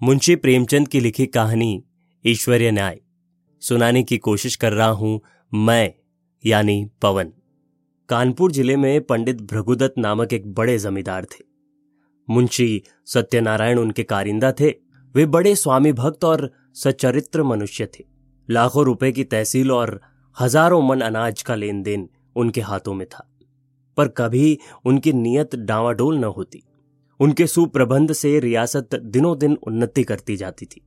मुंशी प्रेमचंद की लिखी कहानी, ईश्वरीय न्याय। सुनाने की कोशिश कर रहा हूँ मैं, यानी पवन। कानपुर ज़िले में पंडित भृगुदत्त नामक एक बड़े जमींदार थे। मुंशी सत्यनारायण उनके कारिंदा थे। वे बड़े स्वामी भक्त और सचरित्र मनुष्य थे। लाखों रुपए की तहसील और हज़ारों मन अनाज का लेन देन उनके हाथों में था। पर कभी उनकी नीयत डावाडोल न होती। उनके सुप्रबंध से रियासत दिनों दिन उन्नति करती जाती थी।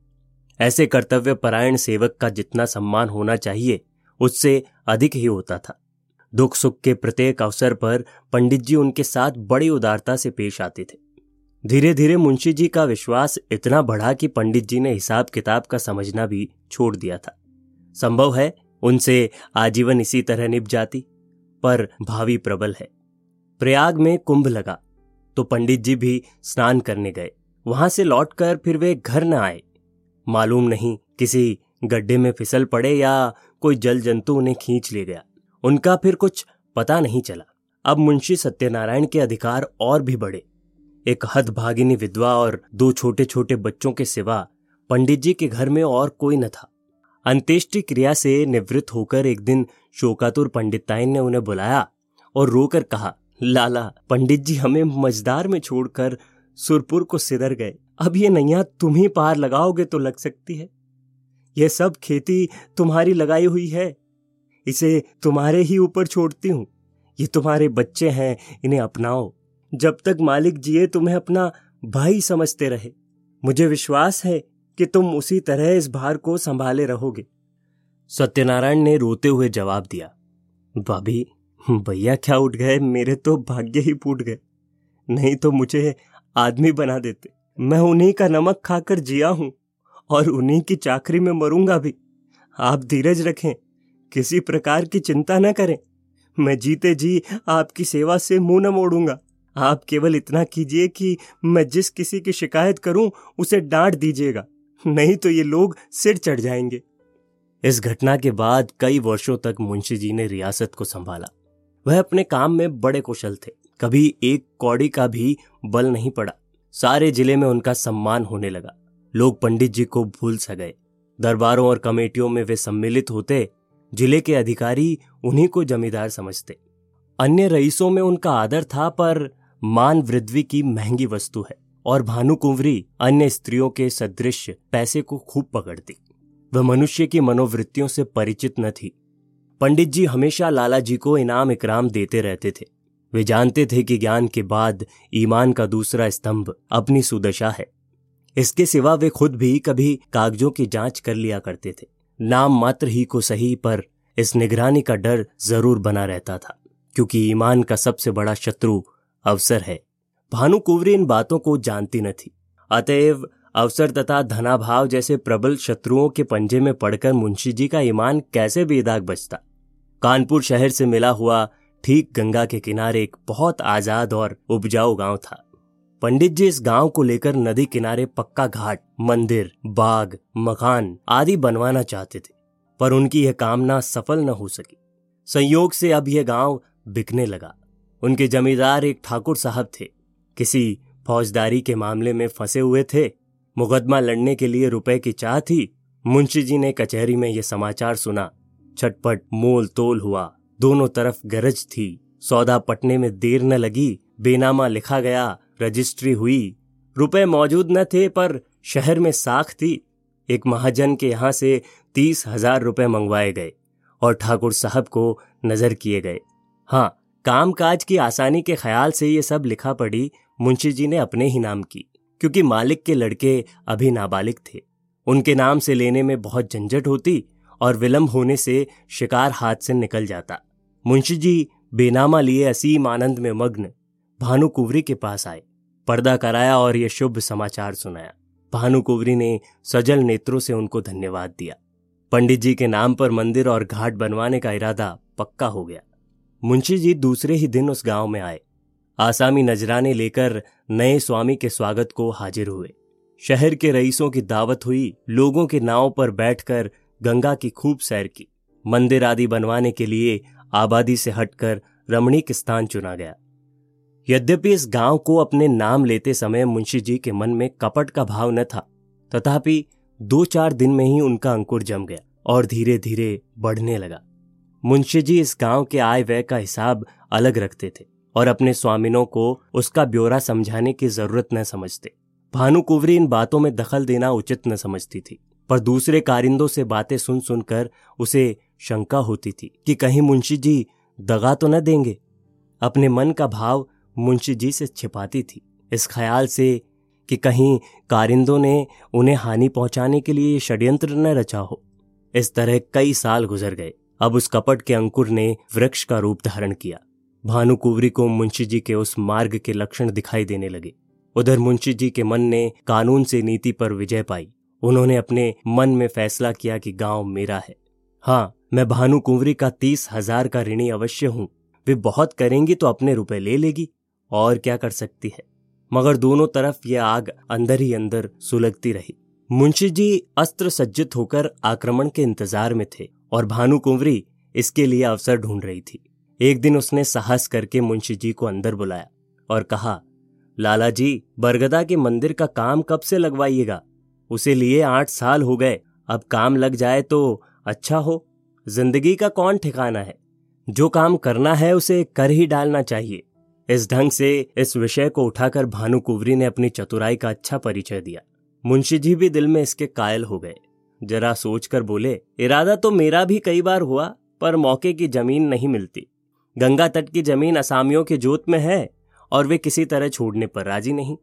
ऐसे कर्तव्य परायण सेवक का जितना सम्मान होना चाहिए, उससे अधिक ही होता था। दुख सुख के प्रत्येक अवसर पर पंडित जी उनके साथ बड़ी उदारता से पेश आते थे। धीरे धीरे मुंशी जी का विश्वास इतना बढ़ा कि पंडित जी ने हिसाब किताब का समझना भी छोड़ दिया था। संभव है उनसे आजीवन इसी तरह निभ जाती, पर भावी प्रबल है। प्रयाग में कुंभ लगा। तो पंडित जी भी स्नान करने गए। वहाँ से लौटकर फिर वे घर न आए। मालूम नहीं किसी गड्ढे में फिसल पड़े या कोई जल जंतु उन्हें खींच ले गया। उनका फिर कुछ पता नहीं चला। अब मुंशी सत्यनारायण के अधिकार और भी बढ़े। एक हदभागिनी विधवा और दो छोटे छोटे बच्चों के सिवा पंडित जी के घर में और कोई न था। अंत्येष्टि क्रिया से निवृत्त होकर एक दिन शोकातुर पंडिताइन ने उन्हें बुलाया और रोकर कहा लाला, पंडित जी हमें मजदार में छोड़कर सुरपुर को सिदर गए। अब ये नैया तुम ही पार लगाओगे तो लग सकती है। यह सब खेती तुम्हारी लगाई हुई है। इसे तुम्हारे ही ऊपर छोड़ती हूँ। ये तुम्हारे बच्चे हैं, इन्हें अपनाओ। जब तक मालिक जिए, तुम्हें अपना भाई समझते रहे। मुझे विश्वास है कि तुम उसी तरह इस भार को संभाले रहोगे। सत्यनारायण ने रोते हुए जवाब दिया, भाभी भैया क्या उठ गए? मेरे तो भाग्य ही फूट गए। नहीं तो मुझे आदमी बना देते। मैं उन्हीं का नमक खाकर जिया हूँ और उन्हीं की चाकरी में मरूँगा भी। आप धीरज रखें, किसी प्रकार की चिंता न करें। मैं जीते जी आपकी सेवा से मुँह न मोड़ूँगा। आप केवल इतना कीजिए कि मैं जिस किसी की शिकायत करूँ, उसे डांट दीजिएगा। नहीं तो ये लोग सिर चढ़ जाएँगे। इस घटना के बाद कई वर्षों तक मुंशी जी ने रियासत को संभाला। वह अपने काम में बड़े कुशल थे। कभी एक कौड़ी का भी बल नहीं पड़ा। सारे ज़िले में उनका सम्मान होने लगा। लोग पंडित जी को भूल स गए। दरबारों और कमेटियों में वे सम्मिलित होते, ज़िले के अधिकारी उन्हीं को जमींदार समझते। अन्य रईसों में उनका आदर था, पर मान वृद्धि की महँगी वस्तु है और भानु कुंवरी अन्य स्त्रियों के सदृश पैसे को खूब पकड़ती। वह मनुष्य की मनोवृत्तियों से परिचित न थी। पंडित जी हमेशा लाला जी को इनाम इकराम देते रहते थे। वे जानते थे कि ज्ञान के बाद ईमान का दूसरा स्तंभ अपनी सुदशा है। इसके सिवा वे खुद भी कभी कागजों की जाँच कर लिया करते थे। नाम मात्र ही को सही पर इस निगरानी का डर ज़रूर बना रहता था, क्योंकि ईमान का सबसे बड़ा शत्रु अवसर है। भानु कुंवरी इन बातों को जानती न थी। अतएव अवसर तथा धनाभाव जैसे प्रबल शत्रुओं के पंजे में पड़कर मुंशी जी का ईमान कैसे बेदाग बचता? कानपुर शहर से मिला हुआ ठीक गंगा के किनारे एक बहुत आज़ाद और उपजाऊ गाँव था। पंडित जी इस गाँव को लेकर नदी किनारे पक्का घाट, मंदिर, बाग, मकान आदि बनवाना चाहते थे, पर उनकी यह कामना सफल न हो सकी। संयोग से अब यह गाँव बिकने लगा। उनके जमींदार एक ठाकुर साहब थे। किसी फौजदारी के मामले में फंसे हुए थे। मुकदमा लड़ने के लिए रुपए की चाह थी। मुंशी जी ने कचहरी में यह समाचार सुना। छटपट मोल तोल हुआ। दोनों तरफ़ गरज थी। सौदा पटने में देर न लगी। बेनामा लिखा गया, रजिस्ट्री हुई। रुपए मौजूद न थे, पर शहर में साख थी। एक महाजन के यहाँ से तीस हज़ार रुपए मंगवाए गए और ठाकुर साहब को नज़र किए गए। हाँ कामकाज की आसानी के ख्याल से ये सब लिखा पड़ी मुंशी जी ने अपने ही नाम की, क्योंकि मालिक के लड़के अभी नाबालिग थे। उनके नाम से लेने में बहुत झंझट होती और विलंब होने से शिकार हाथ से निकल जाता। मुंशी जी बेनामा लिए असीम आनंद में मग्न भानु कुंवरी के पास आए। पर्दा कराया और यह शुभ समाचार सुनाया। भानु कुंवरी ने सजल नेत्रों से उनको धन्यवाद दिया। पंडित जी के नाम पर मंदिर और घाट बनवाने का इरादा पक्का हो गया। मुंशी जी दूसरे ही दिन उस गाँव में आए। आसामी नजराने लेकर नए स्वामी के स्वागत को हाजिर हुए। शहर के रईसों की दावत हुई। लोगों के नाव पर बैठकर गंगा की खूब सैर की। मंदिर आदि बनवाने के लिए आबादी से हटकर रमणीक स्थान चुना गया। यद्यपि इस गाँव को अपने नाम लेते समय मुंशी जी के मन में कपट का भाव न था, तथापि दो चार दिन में ही उनका अंकुर जम गया और धीरे धीरे बढ़ने लगा। मुंशी जी इस गाँव के आय व्यय का हिसाब अलग रखते थे और अपने स्वामिनों को उसका ब्यौरा समझाने की ज़रूरत न समझते। भानु कुवरी इन बातों में दखल देना उचित न समझती थी। पर दूसरे कारिंदों से बातें सुन सुनकर उसे शंका होती थी कि कहीं मुंशी जी दगा तो न देंगे। अपने मन का भाव मुंशी जी से छिपाती थी, इस ख्याल से कि कहीं कारिंदों ने उन्हें हानि पहुँचाने के लिए षड्यंत्र न रचा हो। इस तरह कई साल गुजर गए। अब उस कपट के अंकुर ने वृक्ष का रूप धारण किया। भानु कुवरी को मुंशी जी के उस मार्ग के लक्षण दिखाई देने लगे। उधर मुंशी जी के मन ने कानून से नीति पर विजय पाई। उन्होंने अपने मन में फैसला किया कि गाँव मेरा है। हाँ मैं भानु कुंवरी का तीस हज़ार का ऋणी अवश्य हूँ। वे बहुत करेंगी तो अपने रुपए ले लेगी, और क्या कर सकती है? मगर दोनों तरफ़ यह आग अंदर ही अंदर सुलगती रही। मुंशी जी अस्त्र सज्जित होकर आक्रमण के इंतज़ार में थे, और भानु कुंवरी इसके लिए अवसर ढूंढ रही थी। एक दिन उसने साहस करके मुंशी जी को अंदर बुलाया और कहा, लाला जी, बरगदा के मंदिर का काम कब से लगवाइएगा? उसे लिए आठ साल हो गए। अब काम लग जाए तो अच्छा हो। ज़िंदगी का कौन ठिकाना है? जो काम करना है उसे कर ही डालना चाहिए। इस ढंग से इस विषय को उठाकर भानु कुवरी ने अपनी चतुराई का अच्छा परिचय दिया। मुंशी जी भी दिल में इसके कायल हो गए। जरा सोचकर बोले, इरादा तो मेरा भी कई बार हुआ, पर मौके की ज़मीन नहीं मिलती। गंगा तट की ज़मीन असामियों के जोत में है, और वे किसी तरह छोड़ने पर राज़ी नहीं।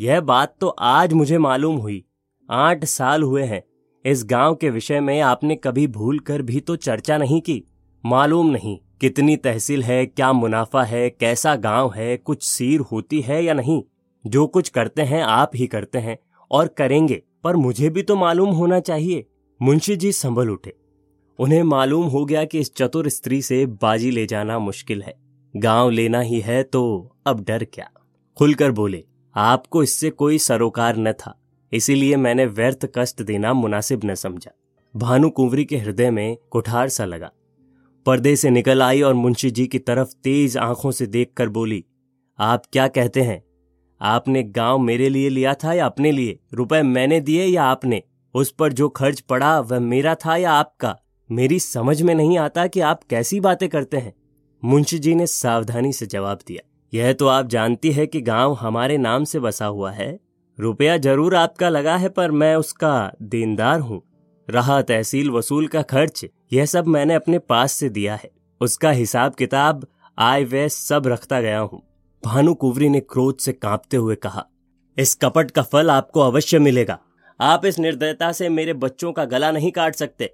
यह बात तो आज मुझे मालूम हुई। आठ साल हुए हैं। इस गाँव के विषय में आपने कभी भूल कर भी तो चर्चा नहीं की? मालूम नहीं कितनी तहसील है, क्या मुनाफा है, कैसा गाँव है, कुछ सीर होती है या नहीं? जो कुछ करते हैं, आप ही करते हैं और करेंगे, पर मुझे भी तो मालूम होना चाहिए। मुंशी जी संभल उठे। उन्हें मालूम हो गया कि इस चतुर स्त्री से बाजी ले जाना मुश्किल है। गाँव लेना ही है तो अब डर क्या? खुलकर बोले, आपको इससे कोई सरोकार न था। इसीलिए मैंने व्यर्थ कष्ट देना मुनासिब न समझा। भानु कुंवरी के हृदय में कुठार सा लगा। पर्दे से निकल आई और मुंशी जी की तरफ़ तेज आँखों से देखकर बोली, आप क्या कहते हैं? आपने गाँव मेरे लिए लिया था या अपने लिए? रुपए मैंने दिए या आपने? उस पर जो खर्च पड़ा वह मेरा था या आपका? मेरी समझ में नहीं आता कि आप कैसी बातें करते हैं। मुंशी जी ने सावधानी से जवाब दिया, यह तो आप जानती है कि गाँव हमारे नाम से बसा हुआ है। रुपया ज़रूर आपका लगा है, पर मैं उसका देनदार हूँ। रहा तहसील वसूल का खर्च, यह सब मैंने अपने पास से दिया है। उसका हिसाब किताब, आय व्यय सब रखता गया हूँ। भानु कुवरी ने क्रोध से कांपते हुए कहा, इस कपट का फल आपको अवश्य मिलेगा। आप इस निर्दयता से मेरे बच्चों का गला नहीं काट सकते।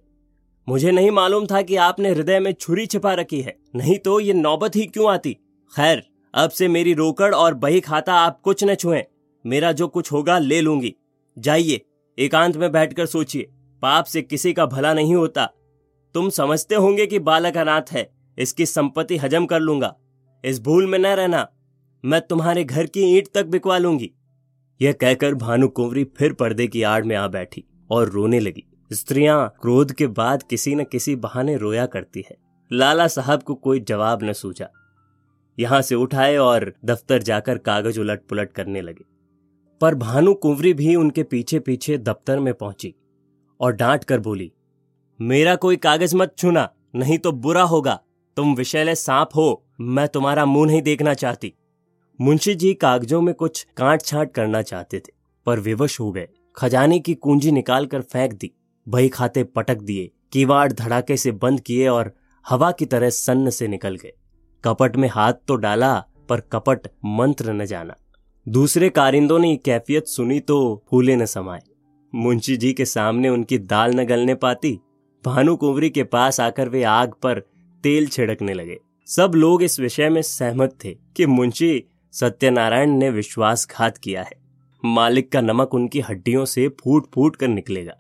मुझे नहीं मालूम था कि आपने हृदय में छुरी छिपा रखी है, नहीं तो ये नौबत ही क्यों आती? खैर, अब से मेरी रोकड़ और बही खाता आप कुछ न छुए। मेरा जो कुछ होगा ले लूँगी। जाइए, एकांत में बैठकर सोचिए। पाप से किसी का भला नहीं होता। तुम समझते होंगे कि बालक अनाथ है, इसकी संपत्ति हजम कर लूँगा। इस भूल में न रहना, मैं तुम्हारे घर की ईंट तक बिकवा लूँगी। यह कहकर भानु कुंवरी फिर पर्दे की आड़ में आ बैठी और रोने लगी। स्त्रियाँ क्रोध के बाद किसी न किसी बहाने रोया करती है। लाला साहब को कोई जवाब न सूझा। यहाँ से उठाए और दफ्तर जाकर कागज़ उलट पुलट करने लगे। पर भानु कुंवरी भी उनके पीछे पीछे दफ्तर में पहुँची और डांट कर बोली, मेरा कोई कागज़ मत छूना, नहीं तो बुरा होगा। तुम विषैले सांप हो, मैं तुम्हारा मुँह नहीं देखना चाहती। मुंशी जी कागजों में कुछ काट छाट करना चाहते थे, पर विवश हो गए। खजाने की कुंजी निकालकर फेंक दी, बही खाते पटक दिए, किवाड़ धड़ाके से बंद किए और हवा की तरह सन्न से निकल गए। कपट में हाथ तो डाला, पर कपट मंत्र न जाना। दूसरे कारिंदों ने कैफियत सुनी तो फूले न समाये। मुंशी जी के सामने उनकी दाल न गलने पाती भानु कुंवरी के पास आकर वे आग पर तेल छिड़कने लगे। सब लोग इस विषय में सहमत थे कि मुंशी सत्यनारायण ने विश्वासघात किया है। मालिक का नमक उनकी हड्डियों से फूट फूट कर निकलेगा।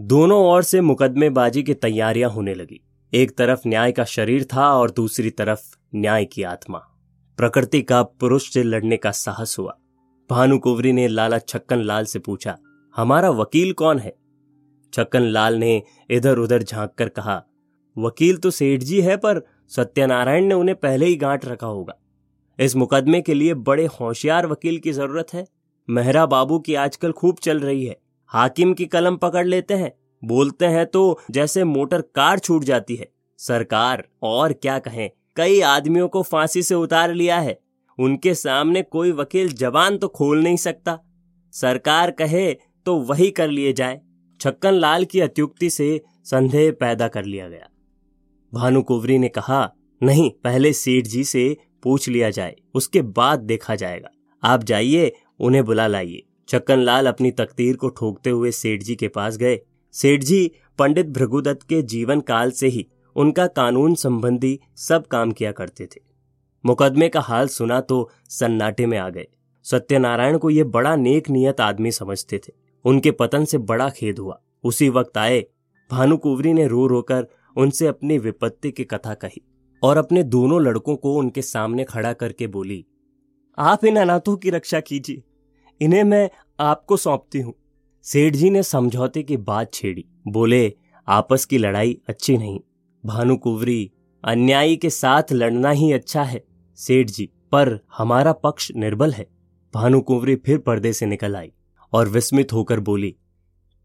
दोनों ओर से मुकदमेबाजी की तैयारियाँ होने लगी। एक तरफ़ न्याय का शरीर था और दूसरी तरफ़ न्याय की आत्मा। प्रकृति का पुरुष से लड़ने का साहस हुआ। भानु कुवरी ने लाला छक्कन लाल से पूछा, हमारा वकील कौन है? छक्कन लाल ने इधर उधर झाँक कर कहा, वकील तो सेठ जी है, पर सत्यनारायण ने उन्हें पहले ही गांठ रखा होगा। इस मुकदमे के लिए बड़े होशियार वकील की ज़रूरत है। मेहरा बाबू की आजकल खूब चल रही है। हाकिम की कलम पकड़ लेते हैं। बोलते हैं तो जैसे मोटर कार छूट जाती है। सरकार और क्या कहें? कई आदमियों को फांसी से उतार लिया है। उनके सामने कोई वकील जवान तो खोल नहीं सकता। सरकार कहे तो वही कर लिए जाए। छक्कन लाल की अत्युक्ति से संदेह पैदा कर लिया गया। भानु कुवरी ने कहा, नहीं, पहले सेठ जी से पूछ लिया जाए, उसके बाद देखा जाएगा। आप जाइए, उन्हें बुला लाइए। छक्कन लाल अपनी तकदीर को ठोकते हुए सेठ जी के पास गए। सेठ जी पंडित भृगुदत्त के जीवन काल से ही उनका कानून संबंधी सब काम किया करते थे। मुकदमे का हाल सुना तो सन्नाटे में आ गए। सत्यनारायण को यह बड़ा नेक नियत आदमी समझते थे। उनके पतन से बड़ा खेद हुआ। उसी वक्त आए, भानु कुवरी ने रो रोकर उनसे अपनी विपत्ति की कथा कही और अपने दोनों लड़कों को उनके सामने खड़ा करके बोली, आप इन अनाथों की रक्षा कीजिए। इन्हें मैं आपको सौंपती हूँ। सेठ जी ने समझौते की बात छेड़ी। बोले, आपस की लड़ाई अच्छी नहीं। भानु कुवरी अन्यायी के साथ लड़ना ही अच्छा है, सेठ जी, पर हमारा पक्ष निर्बल है। भानु कुंवरी फिर पर्दे से निकल आई और विस्मित होकर बोली,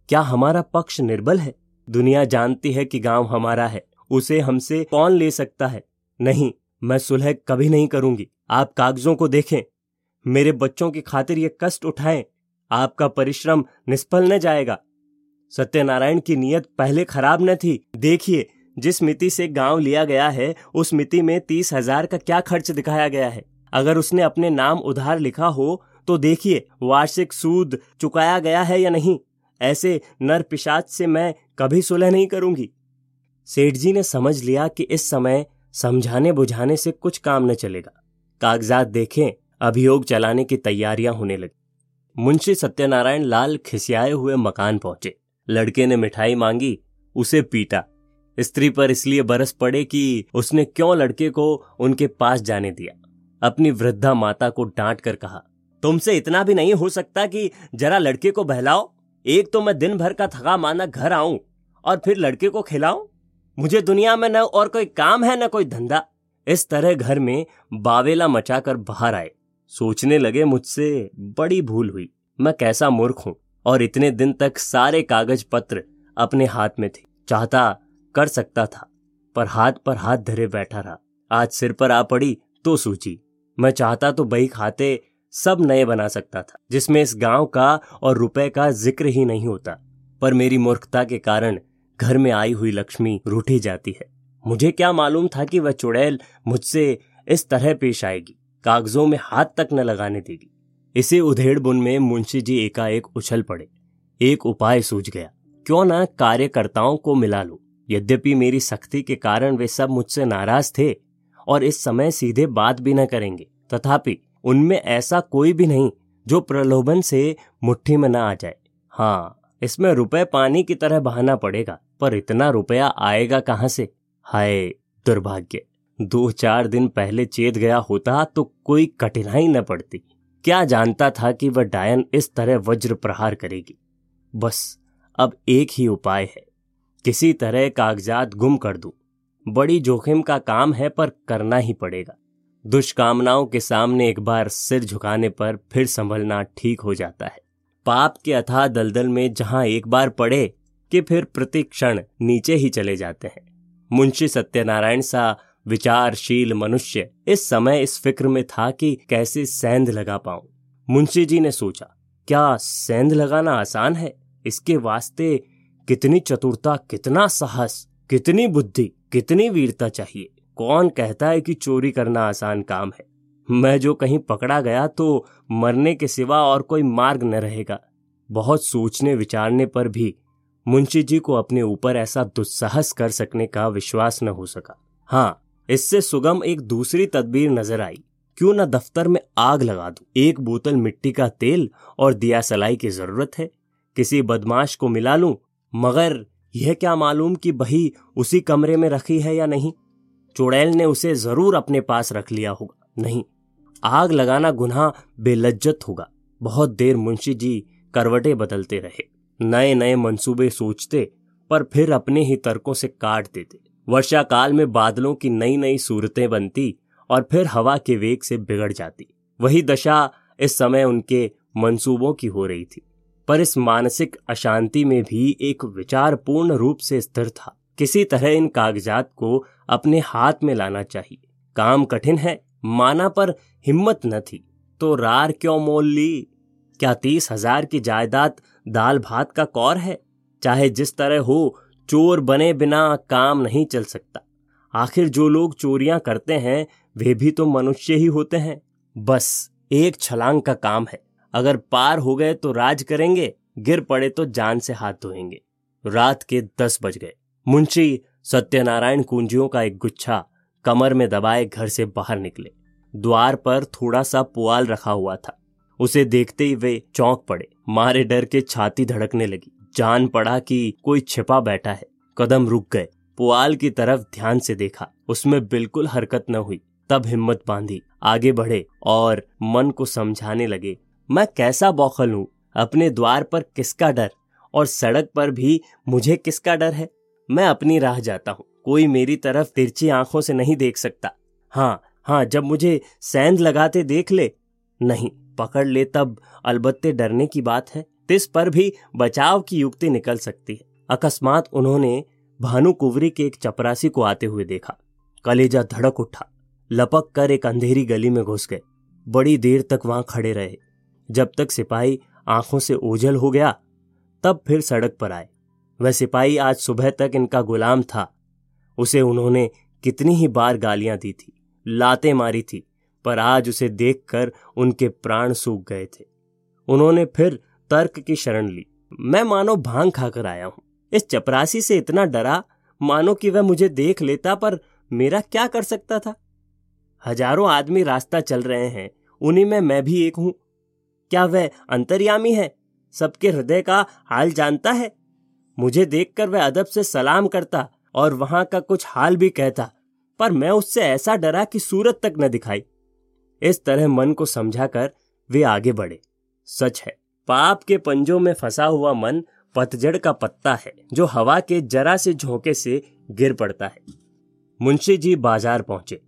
क्या हमारा पक्ष निर्बल है? दुनिया जानती है कि गाँव हमारा है, उसे हमसे कौन ले सकता है? नहीं, मैं सुलह कभी नहीं करूँगी, आप कागजों को देखें। मेरे बच्चों की खातिर ये कष्ट उठाएँ, आपका परिश्रम निष्फल न जाएगा। सत्यनारायण की नीयत पहले खराब न थी, देखिए जिस मिति से गाँव लिया गया है, उस मिति में तीस हज़ार का क्या खर्च दिखाया गया है? अगर उसने अपने नाम उधार लिखा हो तो देखिए, वार्षिक सूद चुकाया गया है या नहीं? ऐसे नर पिशाच से मैं कभी सुलह नहीं करूँगी। सेठ जी ने समझ लिया कि इस समय समझाने बुझाने से कुछ काम न चलेगा। कागजात देखें, अभियोग चलाने की तैयारियाँ होने लगी। मुंशी सत्यनारायण लाल खिसियाए हुए मकान पहुँचे। लड़के ने मिठाई मांगी, उसे पीटा। स्त्री पर इसलिए बरस पड़े कि उसने क्यों लड़के को उनके पास जाने दिया। अपनी वृद्धा माता को डांट कर कहा, तुमसे इतना भी नहीं हो सकता कि जरा लड़के को बहलाओ। एक तो मैं दिन भर का थका माना घर आऊँ और फिर लड़के को खिलाऊं। मुझे दुनिया में न और कोई काम है न कोई धंधा। इस तरह घर में बावेला मचाकर बाहर आए। सोचने लगे मुझसे, बड़ी भूल हुई। मैं कैसा मूर्ख हूँ? और इतने दिन तक सारे कागज़ पत्र अपने हाथ में थे। चाहता कर सकता था, पर हाथ पर हाथ धरे बैठा रहा। आज सिर पर आ पड़ी तो सूची मैं चाहता तो बही खाते सब नए बना सकता था, जिसमें इस गाँव का और रुपए का ज़िक्र ही नहीं होता। पर मेरी मूर्खता के कारण घर में आई हुई लक्ष्मी रूठी जाती है। मुझे क्या मालूम था कि वह चुड़ैल मुझसे इस तरह पेश आएगी। कागजों में हाथ तक न लगाने देगी। इसे उधेड़ बुन में मुंशी जी एकाएक उछल पड़े। एक उपाय सूझ गया। क्यों ना कार्यकर्ताओं को मिला लो। यद्यपि मेरी सख्ती के कारण वे सब मुझसे नाराज़ थे और इस समय सीधे बात भी न करेंगे, तथापि उनमें ऐसा कोई भी नहीं जो प्रलोभन से मुट्ठी में न आ जाए। हाँ इसमें रुपए पानी की तरह बहाना पड़ेगा, पर इतना रुपया आएगा कहाँ से? हाय, दुर्भाग्य! दो चार दिन पहले चेत गया होता तो कोई कठिनाई न पड़ती। क्या जानता था कि वह डायन इस तरह वज्र प्रहार करेगी? बस, अब एक ही उपाय है। किसी तरह कागजात गुम कर दूँ। बड़ी जोखिम का काम है, पर करना ही पड़ेगा। दुष्कामनाओं के सामने एक बार सिर झुकाने पर फिर संभलना ठीक हो जाता है। पाप के अथाह दलदल में जहाँ एक बार पड़े, कि फिर प्रति क्षण नीचे ही चले जाते हैं। मुंशी सत्यनारायण सा विचारशील मनुष्य इस समय इस फ़िक्र में था कि कैसे सेंध लगा पाऊँ। मुंशी जी ने सोचा, क्या सेंध लगाना आसान है? इसके वास्ते कितनी चतुरता, कितना साहस, कितनी बुद्धि, कितनी वीरता चाहिए। कौन कहता है कि चोरी करना आसान काम है? मैं जो कहीं पकड़ा गया तो मरने के सिवा और कोई मार्ग न रहेगा। बहुत सोचने, विचारने पर भी मुंशी जी को अपने ऊपर ऐसा दुस्साहस कर सकने का विश्वास न हो सका। हाँ इससे सुगम एक दूसरी तदबीर नज़र आई। क्यों न दफ्तर में आग लगा दूँ? एक बोतल मिट्टी का तेल और दिया सलाई की ज़रूरत है। किसी बदमाश को मिला लूँ मगर यह क्या मालूम कि बही उसी कमरे में रखी है या नहीं? चुड़ैल ने उसे ज़रूर अपने पास रख लिया होगा। नहीं, आग लगाना गुनाह बेलज्जत होगा। बहुत देर मुंशी जी करवटे बदलते रहे। नए नए मंसूबे सोचते, पर फिर अपने ही तर्कों से काट देते। वर्षा काल में बादलों की नई नई सूरतें बनती और फिर हवा के वेग से बिगड़ जाती। वही दशा इस समय उनके मंसूबों की हो रही थी। पर इस मानसिक अशांति में भी एक विचार पूर्ण रूप से स्थिर था। किसी तरह इन कागजात को अपने हाथ में लाना चाहिए। काम कठिन है, माना पर हिम्मत न थी। तो रार क्यों मोल ली? क्या तीस हज़ार की जायदाद दाल भात का कौर है? चाहे जिस तरह हो, चोर बने बिना काम नहीं चल सकता। आखिर जो लोग चोरियाँ करते हैं, वे भी तो मनुष्य ही होते हैं। बस, एक छलांग का काम है। अगर पार हो गए तो राज करेंगे, गिर पड़े तो जान से हाथ धोएँगे। रात के दस बज गए। मुंशी सत्यनारायण कुंजियों का एक गुच्छा कमर में दबाए घर से बाहर निकले। द्वार पर थोड़ा सा पुआल रखा हुआ था। उसे देखते ही वे चौंक पड़े। मारे डर के छाती धड़कने लगी। जान पड़ा कि कोई छिपा बैठा है। कदम रुक गए। पुआल की तरफ़ ध्यान से देखा। उसमें बिल्कुल हरकत न हुई। तब हिम्मत बांधी। आगे बढ़े और मन को समझाने लगे मैं कैसा बौखल हूँ? अपने द्वार पर किसका डर? और सड़क पर भी मुझे किसका डर है? मैं अपनी राह जाता हूँ। कोई मेरी तरफ़ तिरछी आँखों से नहीं देख सकता। हाँ हाँ जब मुझे सेंध लगाते देख ले। नहीं, पकड़ ले तब अलबत्ते डरने की बात है। तिस पर भी बचाव की युक्ति निकल सकती है। अकस्मात उन्होंने भानु कुवरी के एक चपरासी को आते हुए देखा। कलेजा धड़क उठा। लपक कर एक अंधेरी गली में घुस गए। बड़ी देर तक वहाँ खड़े रहे। जब तक सिपाही आँखों से ओझल हो गया, तब फिर सड़क पर आए। वह सिपाही आज सुबह तक इनका गुलाम था। उसे उन्होंने कितनी ही बार गालियाँ दी थी, लाते मारी थी, पर आज उसे देखकर उनके प्राण सूख गए थे। उन्होंने फिर तर्क की शरण ली। मैं मानो भाँग खाकर आया हूँ। इस चपरासी से इतना डरा, मानो कि वह मुझे देख लेता, पर मेरा क्या कर सकता था? हज़ारों आदमी रास्ता चल रहे हैं, उन्हीं में मैं भी एक हूँ। क्या वह अंतर्यामी है? सबके हृदय का हाल जानता है। मुझे देखकर वह अदब से सलाम करता और वहाँ का कुछ हाल भी कहता, पर मैं उससे ऐसा डरा कि सूरत तक न दिखाई। इस तरह मन को समझाकर वे आगे बढ़े। सच है, पाप के पंजों में फंसा हुआ मन पतझड़ का पत्ता है, जो हवा के जरा से झोंके से गिर पड़ता है। मुंशी जी बाज़ार पहुँचे।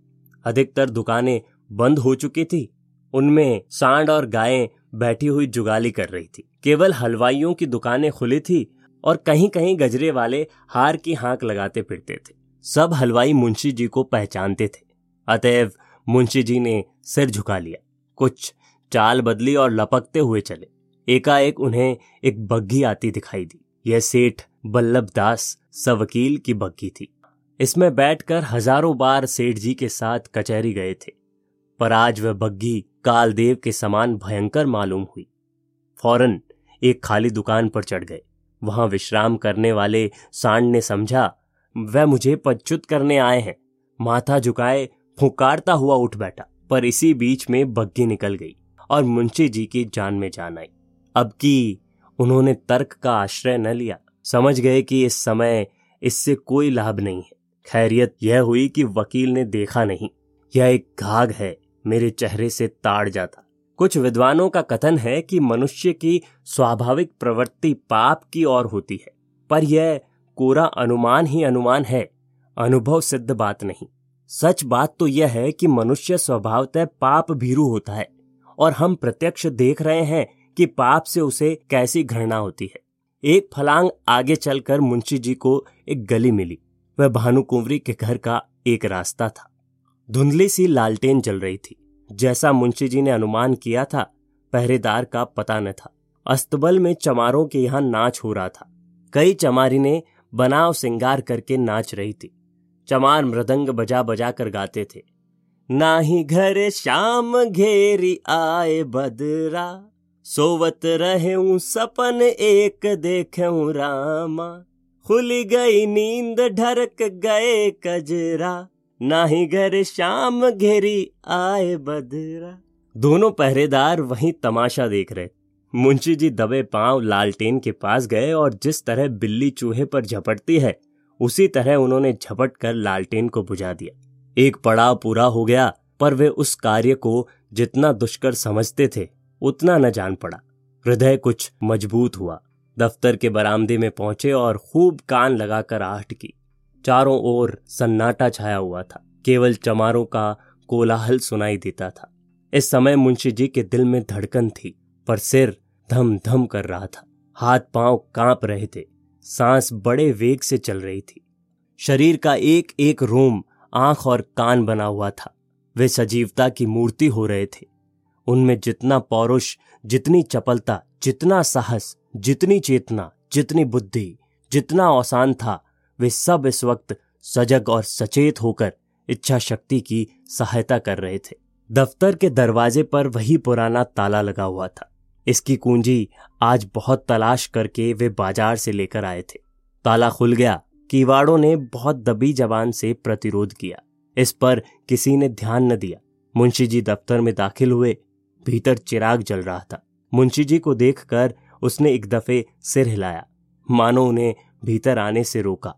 अधिकतर दुकानें बंद हो चुकी थी। उनमें सांड और गायें बैठी हुई जुगाली कर रही थी। केवल हलवाइयों की दुकानें खुली थी और कहीं कहीं गजरे वाले हार की हाँक लगाते फिरते थे। सब हलवाई मुंशी जी को पहचानते थे। अतएव मुंशी जी ने सिर झुका लिया। कुछ चाल बदली और लपकते हुए चले। एकाएक उन्हें एक बग्घी आती दिखाई दी। यह सेठ बल्लभ दास सवकील की बग्घी थी। इसमें बैठकर हज़ारों बार सेठ जी के साथ कचहरी गए थे। पर आज वह बग्घी कालदेव के समान भयंकर मालूम हुई। फ़ौरन एक खाली दुकान पर चढ़ गए। वहाँ विश्राम करने वाले सांड ने समझा, वह मुझे पच्युत करने आए हैं। माथा झुकाए, फुकारता हुआ उठ बैठा, पर इसी बीच में बग्घी निकल गई और मुंशी जी की जान में जान आई। अब की उन्होंने तर्क का आश्रय न लिया, समझ गए कि इस समय इससे कोई लाभ नहीं है। खैरियत यह हुई कि वकील ने देखा नहीं। यह एक घाघ है मेरे चेहरे से ताड़ जाता। कुछ विद्वानों का कथन है कि मनुष्य की स्वाभाविक प्रवृत्ति पाप की ओर होती है, पर यह कोरा अनुमान ही अनुमान है, अनुभव सिद्ध बात नहीं। सच बात तो यह है कि मनुष्य स्वभावतः पाप भीरू होता है, और हम प्रत्यक्ष देख रहे हैं कि पाप से उसे कैसी घृणा होती है। एक फलांग आगे चलकर मुंशी जी को एक गली मिली। वह भानु कुंवरी के घर का एक रास्ता था। धुंधली सी लालटेन जल रही थी। जैसा मुंशी जी ने अनुमान किया था, पहरेदार का पता न था। अस्तबल में चमारों के यहाँ नाच हो रहा था। कई चमारी ने बनाव सिंगार करके नाच रही थी। चमार मृदंग बजा बजा कर गाते थे। ना ही घर शाम घेरी आए बदरा, सोवत रहे सपन एक देखे रामा, खुली गई नींद ढरक गए कजरा ना ही घर शाम घेरी आए बदरा दोनों पहरेदार वहीं तमाशा देख रहे। मुंशी जी दबे पाँव लालटेन के पास गए और जिस तरह बिल्ली चूहे पर झपटती है, उसी तरह उन्होंने झपट कर लालटेन को बुझा दिया। एक पड़ाव पूरा हो गया, पर वे उस कार्य को जितना दुष्कर समझते थे, उतना न जान पड़ा। हृदय कुछ मज़बूत हुआ। दफ्तर के बरामदे में पहुँचे और खूब कान लगाकर आहट की। चारों ओर सन्नाटा छाया हुआ था। केवल चमारों का कोलाहल सुनाई देता था। इस समय मुंशी जी के दिल में धड़कन थी, पर सिर धम धम कर रहा था। हाथ पाँव काँप रहे थे। सांस बड़े वेग से चल रही थी। शरीर का एक एक रोम आँख और कान बना हुआ था। वे सजीवता की मूर्ति हो रहे थे। उनमें जितना पौरुष, जितनी चपलता, जितना साहस, जितनी चेतना, जितनी बुद्धि, जितना औसान था वे सब इस वक्त सजग और सचेत होकर इच्छा शक्ति की सहायता कर रहे थे। दफ्तर के दरवाजे पर वही पुराना ताला लगा हुआ था। इसकी कुंजी आज बहुत तलाश करके वे बाज़ार से लेकर आए थे। ताला खुल गया। कीवाड़ों ने बहुत दबी जबान से प्रतिरोध किया। इस पर किसी ने ध्यान न दिया। मुंशी जी दफ्तर में दाखिल हुए। भीतर चिराग जल रहा था। मुंशी जी को देखकर उसने एक दफे सिर हिलाया। मानो उन्हें भीतर आने से रोका।